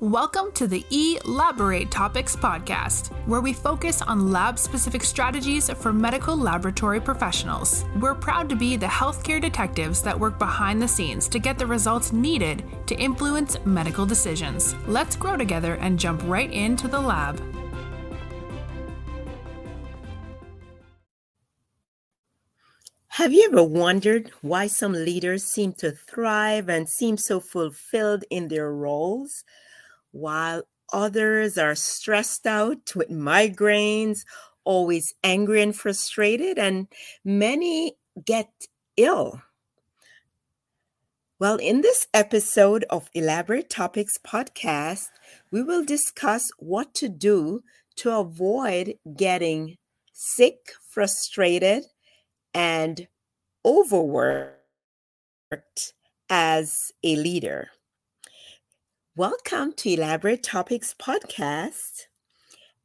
Welcome to the Elaborate Topics podcast, where we focus on lab specific strategies for medical laboratory professionals. We're proud to be the healthcare detectives that work behind the scenes to get the results needed to influence medical decisions. Let's grow together and jump right into the lab. Have you ever wondered why some leaders seem to thrive and seem so fulfilled in their roles, while others are stressed out with migraines, always angry and frustrated, and many get ill? Well, in this episode of Elaborate Topics podcast, we will discuss what to do to avoid getting sick, frustrated, and overworked as a leader. Welcome to Elaborate Topics Podcast.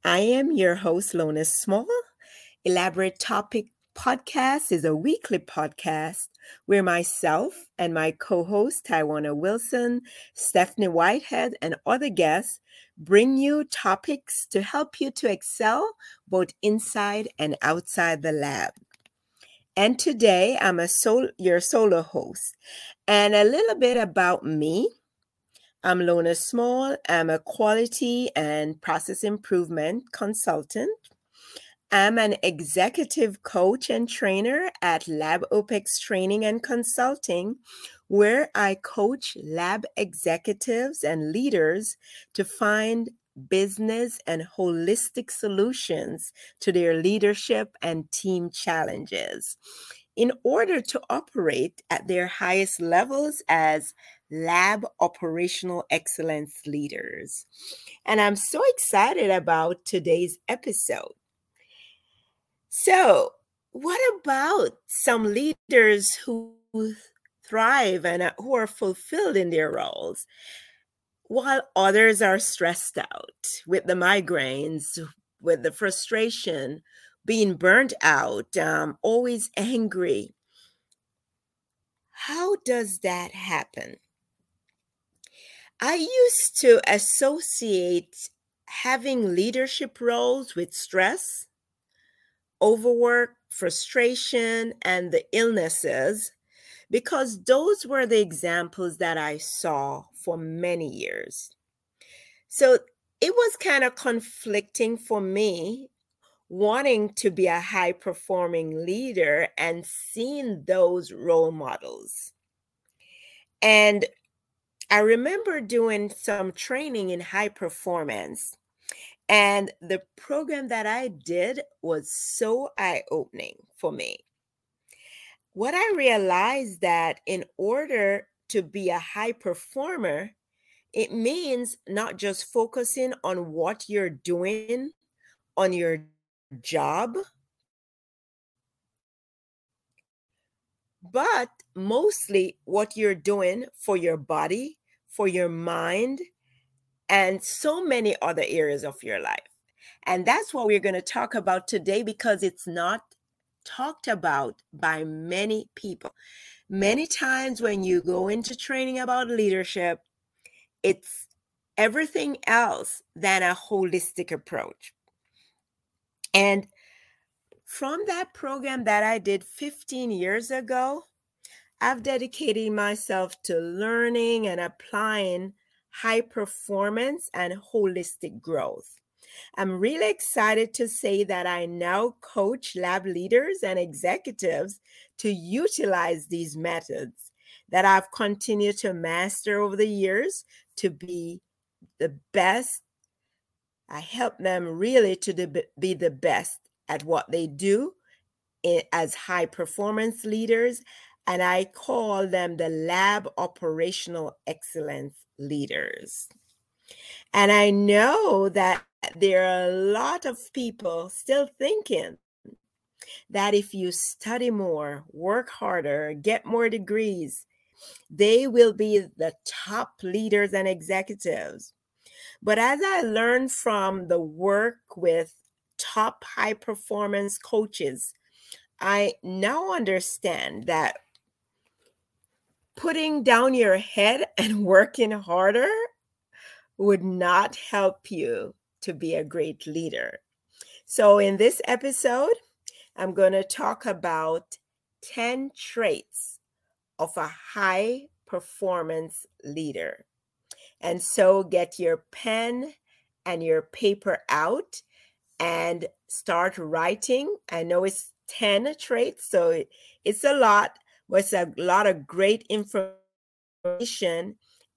I am your host, Lona Small. Elaborate Topic Podcast is a weekly podcast where myself and my co host, Taiwana Wilson, Stephanie Whitehead, and other guests bring you topics to help you to excel both inside and outside the lab. And today I'm a sol- your solo host. And a little bit about me. I'm Lona Small. I'm a quality and process improvement consultant. I'm an executive coach and trainer at Lab OPEX Training and Consulting, where I coach lab executives and leaders to find business and holistic solutions to their leadership and team challenges in order to operate at their highest levels as lab operational excellence leaders. And I'm so excited about today's episode. So, what about some leaders who thrive and uh, who are fulfilled in their roles? while others are stressed out with the migraines, with the frustration, being burnt out, um, always angry. How does that happen? I used to associate having leadership roles with stress, overwork, frustration, and the illnesses because those were the examples that I saw for many years. So it was kind of conflicting for me wanting to be a high performing leader and seeing those role models. And I remember doing some training in high performance. And the program that I did was so eye opening for me what I realized that in order to be a high performer, it means not just focusing on what you're doing on your job, but mostly what you're doing for your body, for your mind, and so many other areas of your life. And that's what we're going to talk about today because it's not talked about by many people. Many times when you go into training about leadership, it's everything else than a holistic approach. And from that program that I did 15 years ago, I've dedicated myself to learning and applying high performance and holistic growth. I'm really excited to say that I now coach lab leaders and executives to utilize these methods that I've continued to master over the years to be the best. I help them really to be the best at what they do eh, as high performance leaders. And I call them the lab operational excellence leaders. And I know that there are a lot of people still thinking that if you study more, work harder, get more degrees, they will be the top leaders and executives. But as I learned from the work with top high performance coaches, I now understand that putting down your head and working harder would not help you to be a great leader. So, in this episode, I'm going to talk about 10 traits of a high performance leader. And so, get your pen and your paper out and start writing. I know it's 10 traits, so it's a lot, but it's a lot of great information.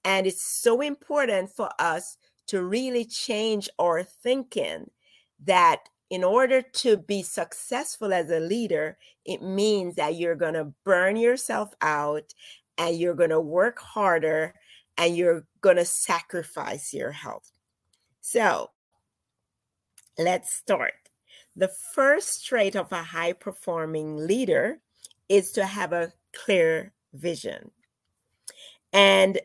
And it's so important for us to really change our thinking that in order to be successful as a leader, it means that you're going to burn yourself out and you're going to work harder and you're going to sacrifice your health. So let's start. The first trait of a high performing leader is to have a clear vision. And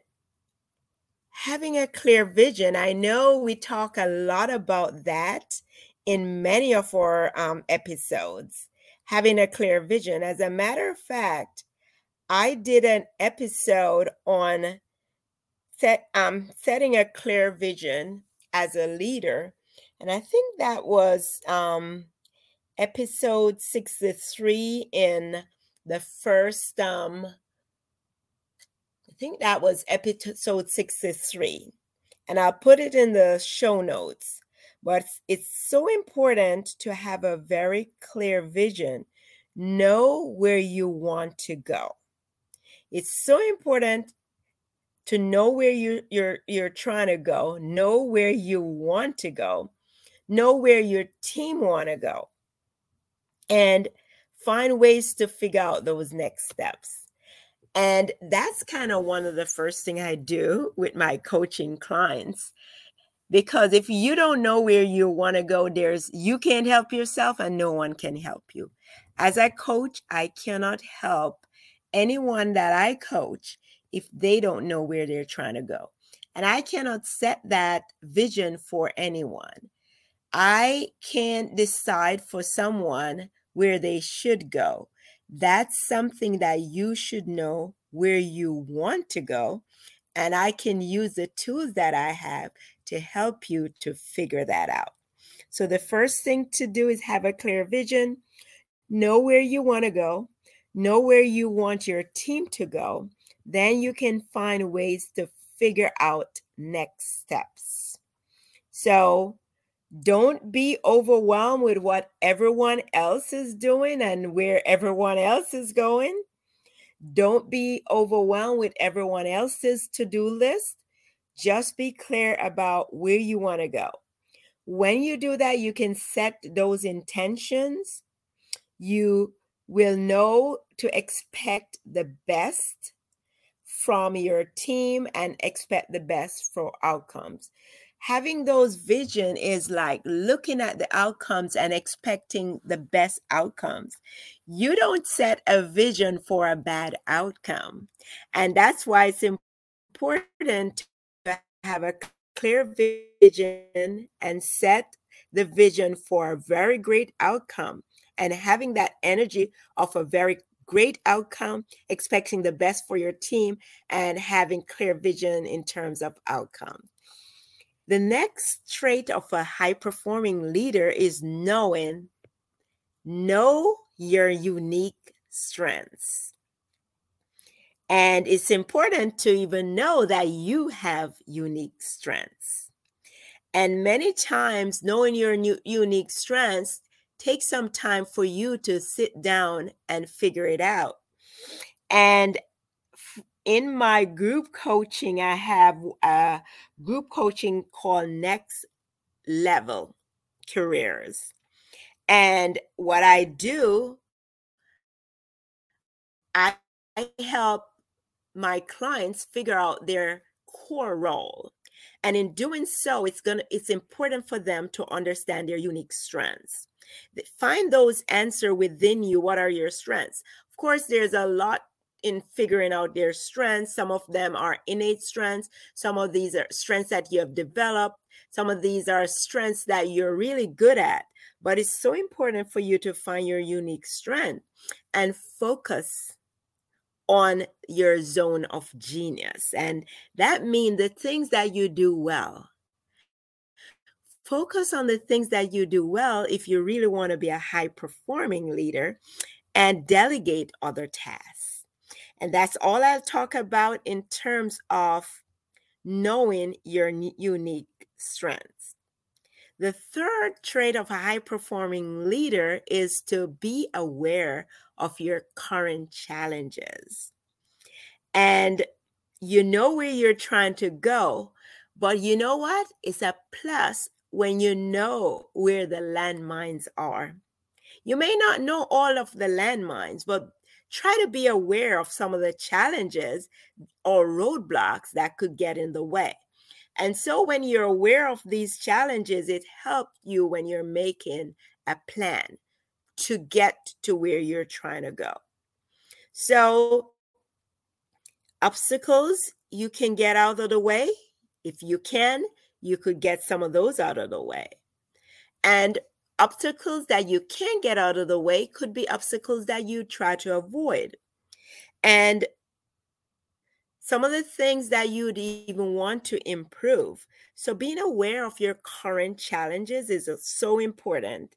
having a clear vision, I know we talk a lot about that in many of our um, episodes, having a clear vision. As a matter of fact, I did an episode on set, um, setting a clear vision as a leader. And I think that was um, episode 63 in the first, um, I think that was episode 63. And I'll put it in the show notes. But it's so important to have a very clear vision, know where you want to go. It's so important to know where you, you're you're trying to go, know where you want to go, know where your team want to go, and find ways to figure out those next steps. And that's kind of one of the first thing I do with my coaching clients because if you don't know where you want to go there's you can't help yourself and no one can help you as a coach i cannot help anyone that i coach if they don't know where they're trying to go and i cannot set that vision for anyone i can't decide for someone where they should go that's something that you should know where you want to go and I can use the tools that I have to help you to figure that out. So, the first thing to do is have a clear vision, know where you want to go, know where you want your team to go. Then you can find ways to figure out next steps. So, don't be overwhelmed with what everyone else is doing and where everyone else is going. Don't be overwhelmed with everyone else's to do list. Just be clear about where you want to go. When you do that, you can set those intentions. You will know to expect the best from your team and expect the best for outcomes. Having those vision is like looking at the outcomes and expecting the best outcomes. You don't set a vision for a bad outcome. And that's why it's important to have a clear vision and set the vision for a very great outcome and having that energy of a very great outcome, expecting the best for your team, and having clear vision in terms of outcome. The next trait of a high performing leader is knowing, know your unique strengths. And it's important to even know that you have unique strengths. And many times, knowing your new, unique strengths takes some time for you to sit down and figure it out. And in my group coaching, I have a group coaching called Next Level Careers. And what I do, I help my clients figure out their core role and in doing so it's to it's important for them to understand their unique strengths find those answer within you what are your strengths. Of course there's a lot in figuring out their strengths. Some of them are innate strengths. Some of these are strengths that you have developed. Some of these are strengths that you're really good at. But it's so important for you to find your unique strength and focus on your zone of genius. And that means the things that you do well. Focus on the things that you do well if you really want to be a high performing leader and delegate other tasks. And that's all I'll talk about in terms of knowing your unique strengths. The third trait of a high performing leader is to be aware of your current challenges. And you know where you're trying to go, but you know what? It's a plus when you know where the landmines are. You may not know all of the landmines, but try to be aware of some of the challenges or roadblocks that could get in the way. And so when you're aware of these challenges, it helps you when you're making a plan to get to where you're trying to go. So, obstacles you can get out of the way. If you can, you could get some of those out of the way. And obstacles that you can get out of the way could be obstacles that you try to avoid. And some of the things that you'd even want to improve. So, being aware of your current challenges is so important.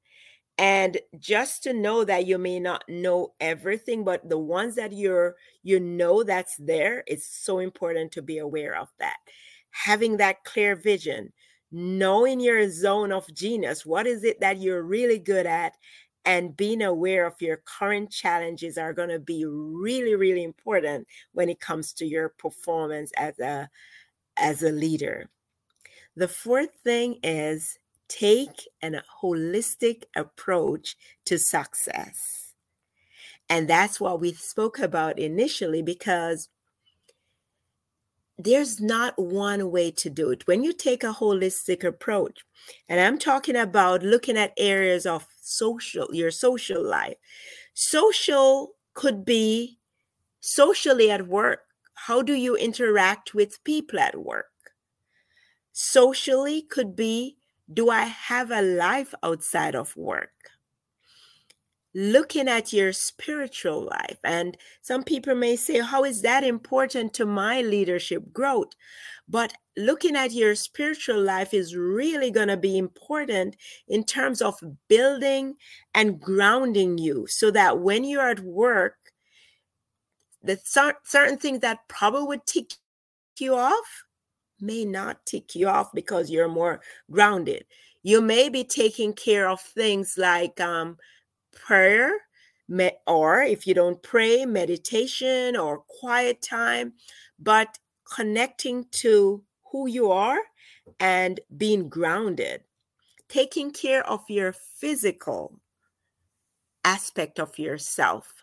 And just to know that you may not know everything, but the ones that you're you know that's there, it's so important to be aware of that. Having that clear vision, knowing your zone of genius, what is it that you're really good at, and being aware of your current challenges are going to be really really important when it comes to your performance as a as a leader. The fourth thing is take an holistic approach to success. And that's what we spoke about initially because there's not one way to do it. When you take a holistic approach, and I'm talking about looking at areas of social, your social life. Social could be socially at work. How do you interact with people at work? Socially could be do I have a life outside of work? Looking at your spiritual life. And some people may say, How is that important to my leadership growth? But looking at your spiritual life is really going to be important in terms of building and grounding you so that when you're at work, the certain things that probably would tick you off may not tick you off because you're more grounded. You may be taking care of things like um, prayer, or if you don't pray, meditation or quiet time, but connecting to who you are and being grounded, taking care of your physical aspect of yourself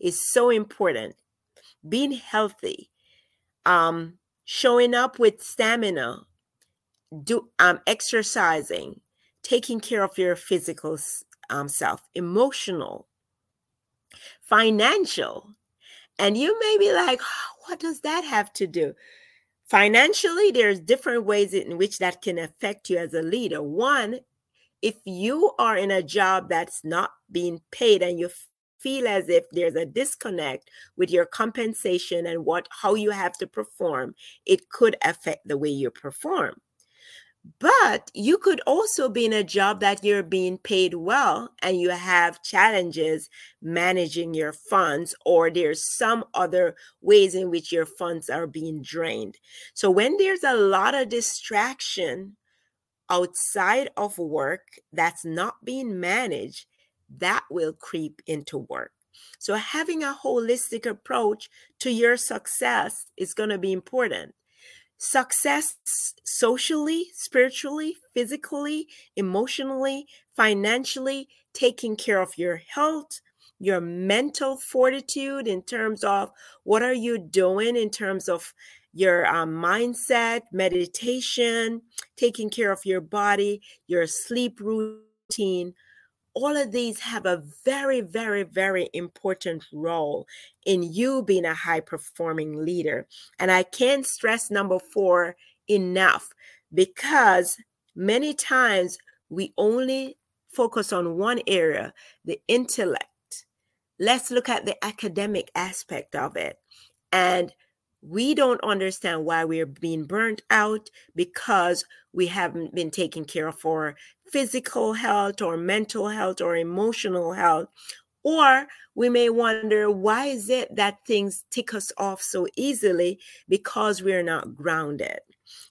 is so important. Being healthy, um, showing up with stamina, do um, exercising, taking care of your physical um, self, emotional, financial. And you may be like, what does that have to do? Financially, there's different ways in which that can affect you as a leader. One, if you are in a job that's not being paid and you feel as if there's a disconnect with your compensation and what how you have to perform, it could affect the way you perform. But you could also be in a job that you're being paid well and you have challenges managing your funds, or there's some other ways in which your funds are being drained. So, when there's a lot of distraction outside of work that's not being managed, that will creep into work. So, having a holistic approach to your success is going to be important success socially, spiritually, physically, emotionally, financially, taking care of your health, your mental fortitude in terms of what are you doing in terms of your um, mindset, meditation, taking care of your body, your sleep routine, all of these have a very, very, very important role in you being a high performing leader. And I can't stress number four enough because many times we only focus on one area the intellect, let's look at the academic aspect of it. And we don't understand why we're being burnt out because we haven't been taking care of our physical health or mental health or emotional health. Or we may wonder why is it that things tick us off so easily because we're not grounded?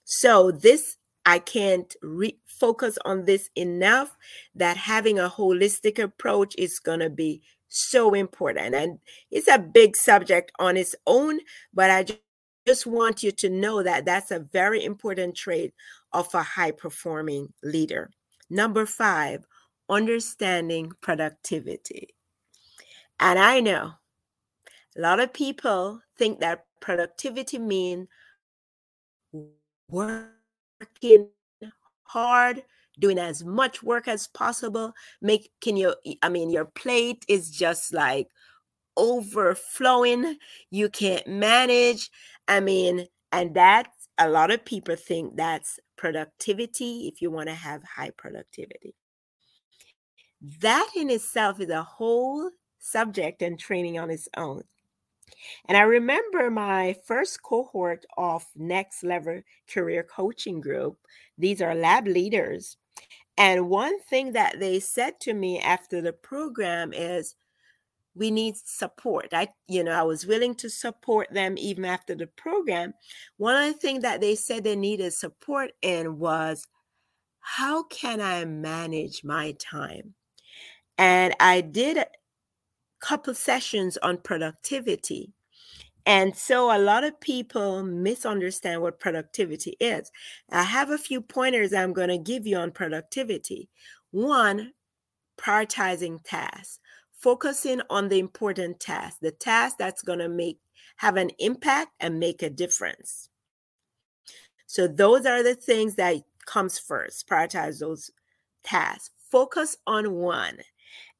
So this i can't re- focus on this enough that having a holistic approach is going to be so important. And it's a big subject on its own but i just want you to know that that's a very important trait of a high performing leader. Number five, understanding productivity. And I know a lot of people think that productivity means working hard, doing as much work as possible, making your, I mean, your plate is just like overflowing. You can't manage. I mean, and that a lot of people think that's productivity if you want to have high productivity. That in itself is a whole subject and training on its own. And I remember my first cohort of next level career coaching group. These are lab leaders. And one thing that they said to me after the program is, we need support. I, you know, I was willing to support them even after the program. One of the things that they said they needed support in was how can I manage my time? And I did a couple sessions on productivity. And so a lot of people misunderstand what productivity is. I have a few pointers I'm going to give you on productivity. One, prioritizing tasks focusing on the important task, the task that's going to make have an impact and make a difference. So those are the things that comes first. Prioritize those tasks. Focus on one.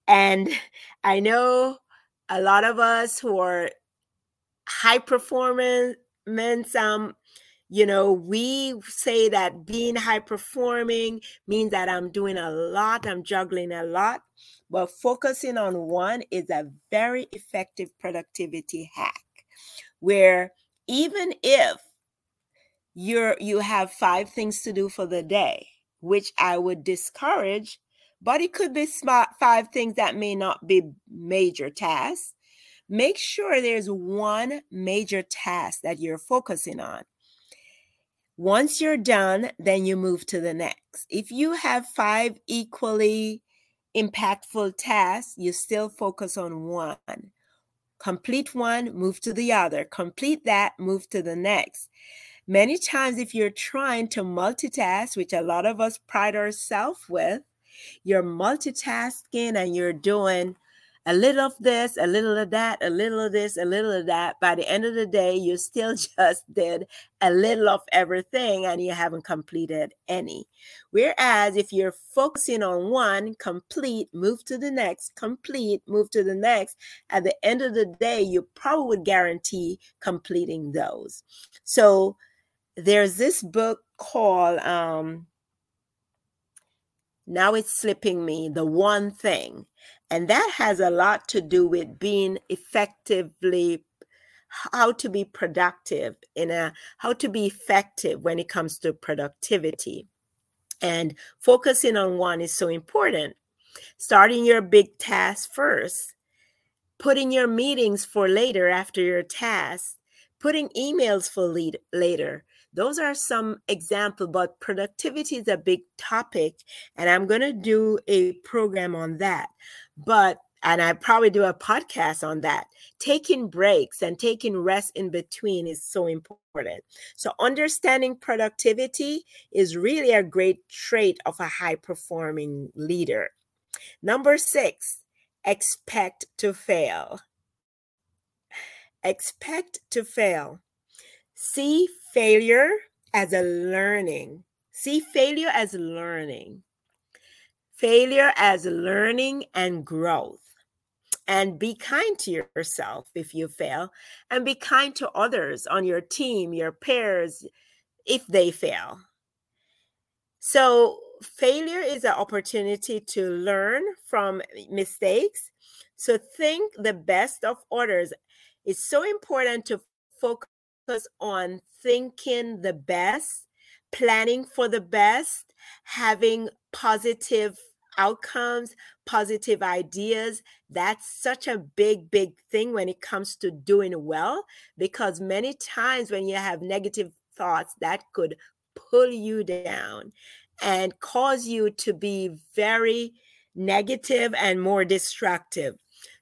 And I know a lot of us who are high performance um you know, we say that being high performing means that I'm doing a lot, I'm juggling a lot, but focusing on one is a very effective productivity hack where even if you're you have five things to do for the day, which I would discourage, but it could be smart five things that may not be major tasks. Make sure there's one major task that you're focusing on once you're done, then you move to the next. If you have five equally impactful tasks, you still focus on one. Complete one, move to the other. Complete that, move to the next. Many times, if you're trying to multitask, which a lot of us pride ourselves with, you're multitasking and you're doing a little of this, a little of that, a little of this, a little of that. By the end of the day, you still just did a little of everything and you haven't completed any. Whereas if you're focusing on one, complete, move to the next, complete, move to the next, at the end of the day, you probably would guarantee completing those. So there's this book called, um, now it's slipping me, The One Thing and that has a lot to do with being effectively how to be productive in a how to be effective when it comes to productivity. And focusing on one is so important. Starting your big task first, putting your meetings for later after your task, putting emails for lead, later, those are some examples, but productivity is a big topic, and I'm going to do a program on that. But and I probably do a podcast on that. Taking breaks and taking rest in between is so important. So, understanding productivity is really a great trait of a high performing leader. Number six, expect to fail. Expect to fail. See failure as a learning. See failure as learning. Failure as learning and growth. And be kind to yourself if you fail, and be kind to others on your team, your peers, if they fail. So, failure is an opportunity to learn from mistakes, So think the best of others. It's so important to focus on thinking the best, planning for the best, having positive outcomes, positive ideas. That's such a big, big thing when it comes to doing well, because many times when you have negative thoughts, that could pull you down and cause you to be very negative and more destructive.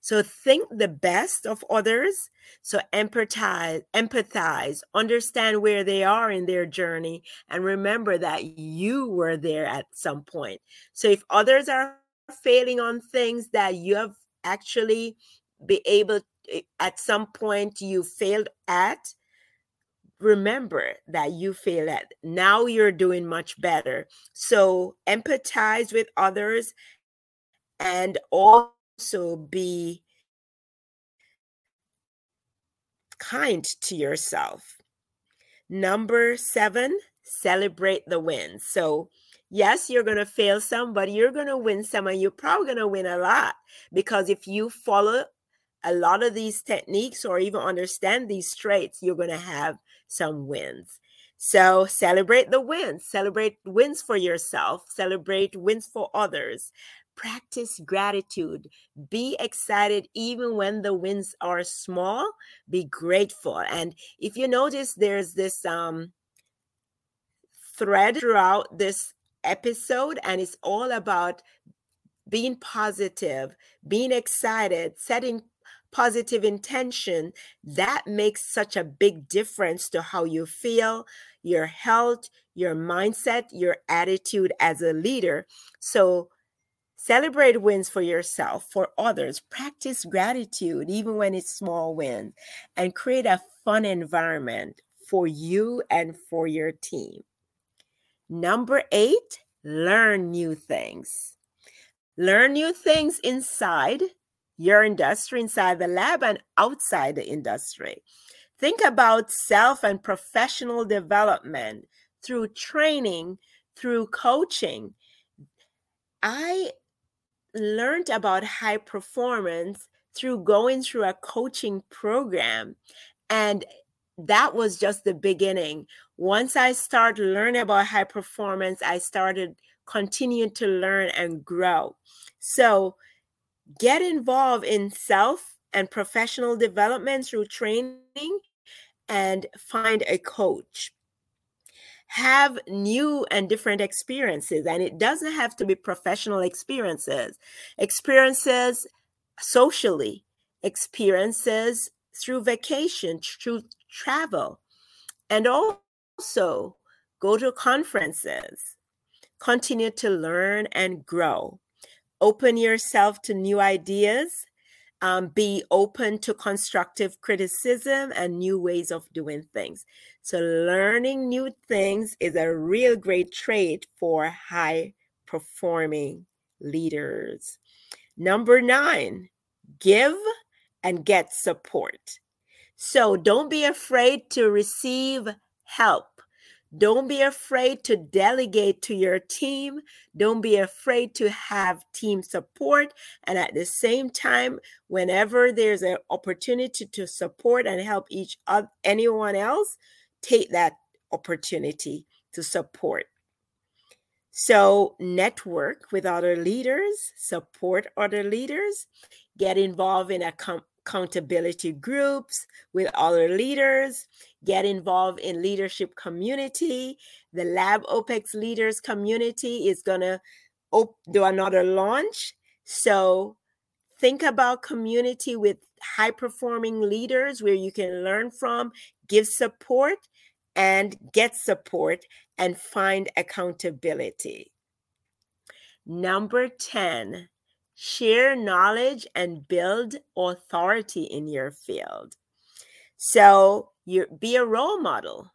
So think the best of others. So empathize, empathize, understand where they are in their journey, and remember that you were there at some point. So if others are failing on things that you have actually be able eh, at some point you failed at, remember that you failed at. Now you're doing much better. So empathize with others and also be kind to yourself. Number seven, celebrate the wins. So, yes, you're going to fail some, but you're going to win some, and you're probably going to win a lot because if you follow a lot of these techniques or even understand these traits, you're going to have some wins. So celebrate the wins, celebrate wins for yourself, celebrate wins for others. Practice gratitude. Be excited even when the wins are small. Be grateful. And if you notice, there's this um, thread throughout this episode, and it's all about being positive, being excited, setting positive intention, that makes such a big difference to how you feel, your health, your mindset, your attitude as a leader. So, celebrate wins for yourself, for others, practice gratitude, even when it's small wins, and create a fun environment for you and for your team. Number eight, learn new things. Learn new things inside your industry, inside the lab, and outside the industry. Think about self and professional development through training, through coaching. I learned about high performance through going through a coaching program. And that was just the beginning. Once I started learning about high performance, I started continuing to learn and grow. So get involved in self and professional development through training and find a coach have new and different experiences and it doesn't have to be professional experiences. Experiences socially experiences through vacation through travel and also go to conferences. Continue to learn and grow. Open yourself to new ideas, um, be open to constructive criticism and new ways of doing things. So, learning new things is a real great trait for high performing leaders. Number nine, give and get support. So, don't be afraid to receive help don't be afraid to delegate to your team. Don't be afraid to have team support. And at the same time, whenever there's an opportunity to support and help each other, anyone else, take that opportunity to support. So, network with other leaders, support other leaders, get involved in a com- accountability groups with other leaders, get involved in leadership community. The Lab OPEX Leaders community is going to op- do another launch. So think about community with high performing leaders where you can learn from, give support, and get support and find accountability. Number 10, share knowledge and build authority in your field. So you be a role model.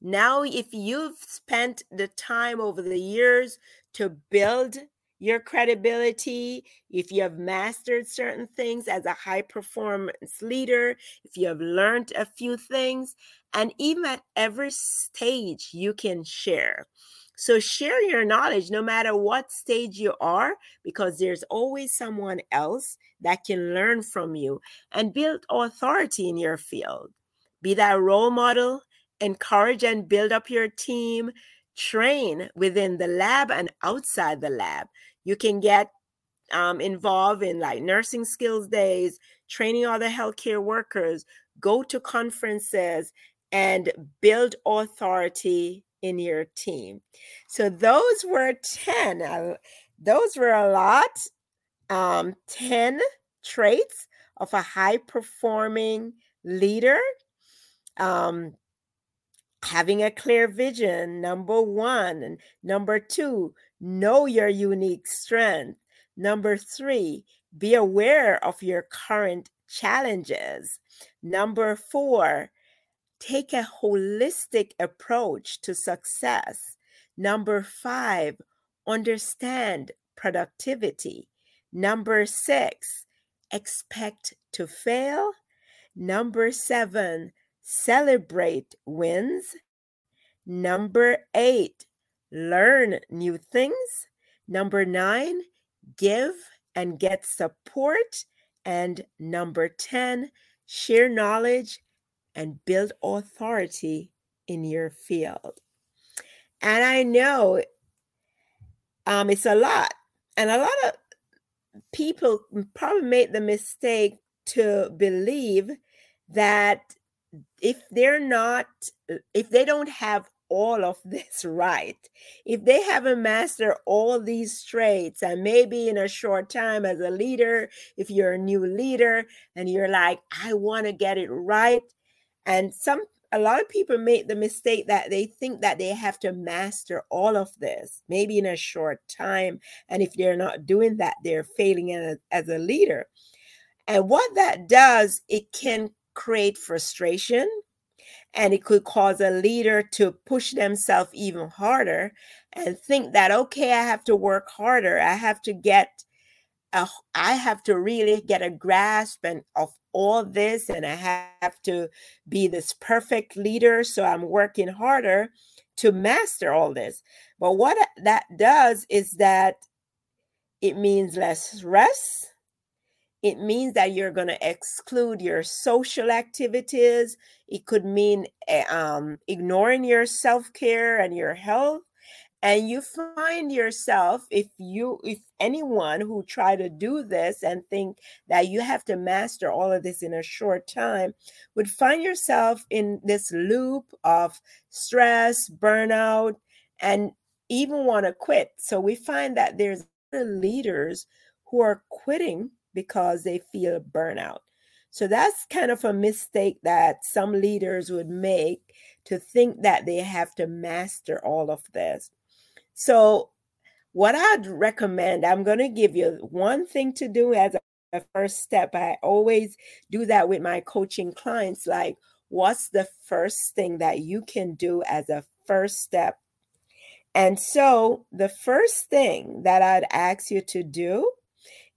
Now, if you've spent the time over the years to build your credibility, if you have mastered certain things as a high performance leader, if you have learned a few things, And even at every stage, you can share. So share your knowledge no matter what stage you are, because there's always someone else that can learn from you and build authority in your field. Be that role model, encourage and build up your team, train within the lab and outside the lab. You can get um, involved in like nursing skills days, training other healthcare workers, go to conferences, and build authority in your team. So those were 10. Uh, those were a lot. Um, 10 traits of a high performing leader. Um, having a clear vision, number one. And number two, know your unique strength. Number three, be aware of your current challenges. Number four, take a holistic approach to success. Number five, understand productivity. Number six, expect to fail. Number seven, celebrate wins. Number eight, learn new things. Number nine, give and get support. And number 10, share knowledge and build authority in your field. And I know um, it's a lot. And a lot of people probably make the mistake to believe that if they're not, if they don't have all of this right, if they haven't mastered all these traits, and maybe in a short time as a leader, if you're a new leader and you're like, I want to get it right, and some a lot of people make the mistake that they think that they have to master all of this, maybe in a short time. And if they're not doing that, they're failing as, as a leader. And what that does, it can create frustration and it could cause a leader to push themselves even harder and think that okay i have to work harder i have to get a, i have to really get a grasp and of all this and i have to be this perfect leader so i'm working harder to master all this but what that does is that it means less rest it means that you're going to exclude your social activities. It could mean eh, um, ignoring your self care and your health. And you find yourself, if you, if anyone who try to do this and think that you have to master all of this in a short time, would find yourself in this loop of stress, burnout, and even want to quit. So we find that there's leaders who are quitting because they feel burnout. So that's kind of a mistake that some leaders would make to think that they have to master all of this. So, what I'd recommend, I'm going to give you one thing to do as a first step. I always do that with my coaching clients like, what's the first thing that you can do as a first step? And so, the first thing that I'd ask you to do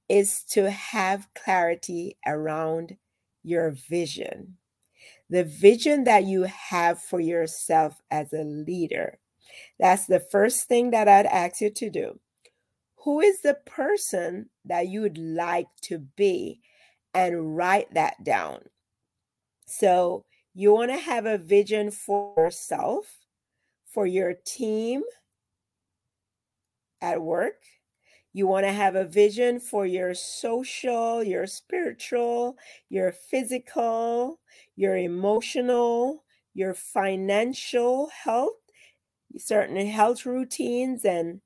is to have clarity around your vision. The vision that you have for yourself as a leader. That's the first thing that I'd ask you to do. Who is the person that you would like to be? And write that down. So, you want to have a vision for yourself, for your team at work, you want to have a vision for your social, your spiritual, your physical, your emotional, your financial health, certain health routines. And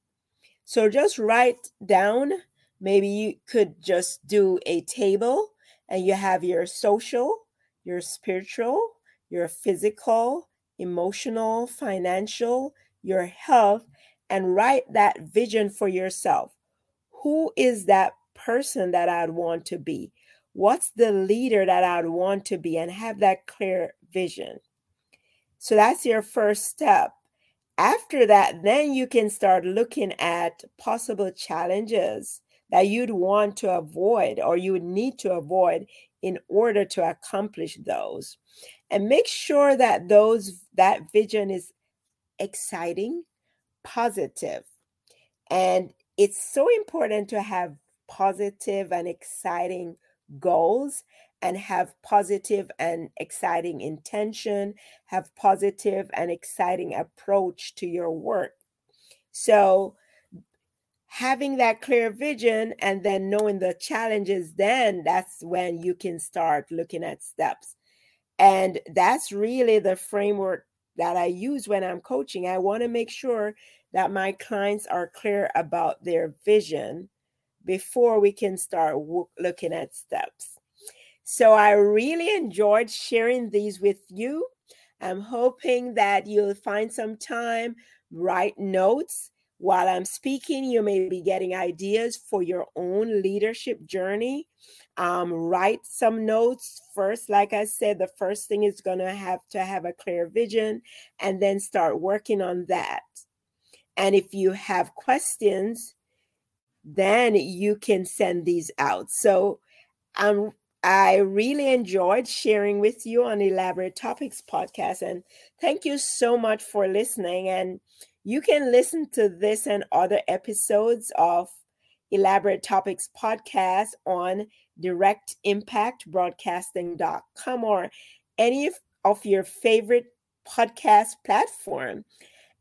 so just write down. Maybe you could just do a table and you have your social, your spiritual, your physical, emotional, financial, your health, and write that vision for yourself who is that person that I'd want to be? What's the leader that I'd want to be and have that clear vision? So that's your first step. After that, then you can start looking at possible challenges that you'd want to avoid or you would need to avoid in order to accomplish those. And make sure that those that vision is exciting positive. And it's so important to have positive and exciting goals and have positive and exciting intention, have positive and exciting approach to your work. So, having that clear vision and then knowing the challenges, then that's when you can start looking at steps. And that's really the framework that I use when I'm coaching. I want to make sure that my clients are clear about their vision before we can start w- looking at steps. So I really enjoyed sharing these with you. I'm hoping that you'll find some time, write notes while I'm speaking. You may be getting ideas for your own leadership journey. Um, write some notes first. Like I said, the first thing is going to have to have a clear vision and then start working on that. And if you have questions, then you can send these out. So um, I really enjoyed sharing with you on Elaborate Topics podcast. And thank you so much for listening. And you can listen to this and other episodes of Elaborate Topics podcast on directimpactbroadcasting.com or any of your favorite podcast platform.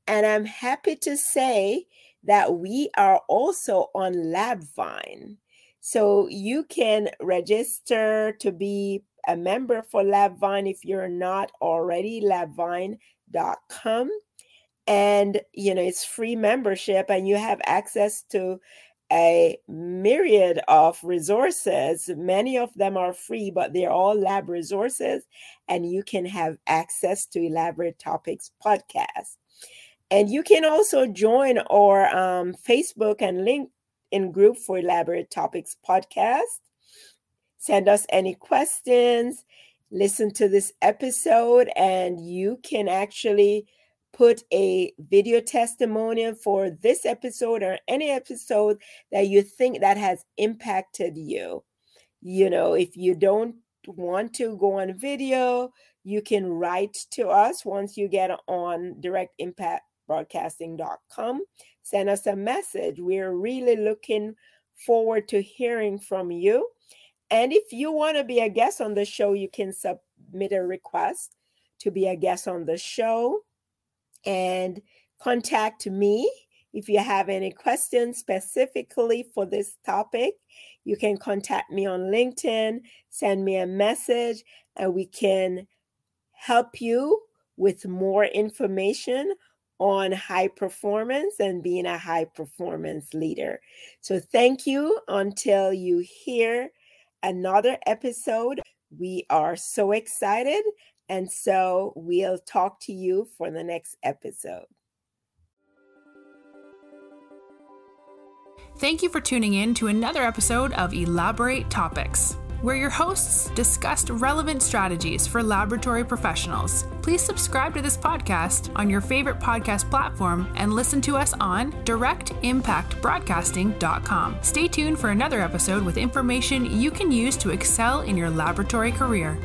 And I'm happy to say that we are also on LabVine. So you can register to be a member for LabVine if you're not already, labvine.com. And, you know, it's free membership and you have access to a myriad of resources. Many of them are free, but they're all lab resources, and you can have access to Elaborate Topics podcast. And you can also join our um, Facebook and LinkedIn group for Elaborate Topics podcast. Send us any questions, listen to this episode, and you can actually put a video testimonial for this episode or any episode that you think that has impacted you. You know, if you don't want to go on video, you can write to us once you get on direct impact broadcasting.com. Send us a message. We're really looking forward to hearing from you. And if you want to be a guest on the show, you can submit a request to be a guest on the show and contact me if you have any questions specifically for this topic. You can contact me on LinkedIn, send me a message, and we can help you with more information on high performance and being a high performance leader. So, thank you until you hear another episode. We are so excited. And so, we'll talk to you for the next episode. Thank you for tuning in to another episode of Elaborate Topics where your hosts discussed relevant strategies for laboratory professionals. Please subscribe to this podcast on your favorite podcast platform and listen to us on directimpactbroadcasting.com. Stay tuned for another episode with information you can use to excel in your laboratory career.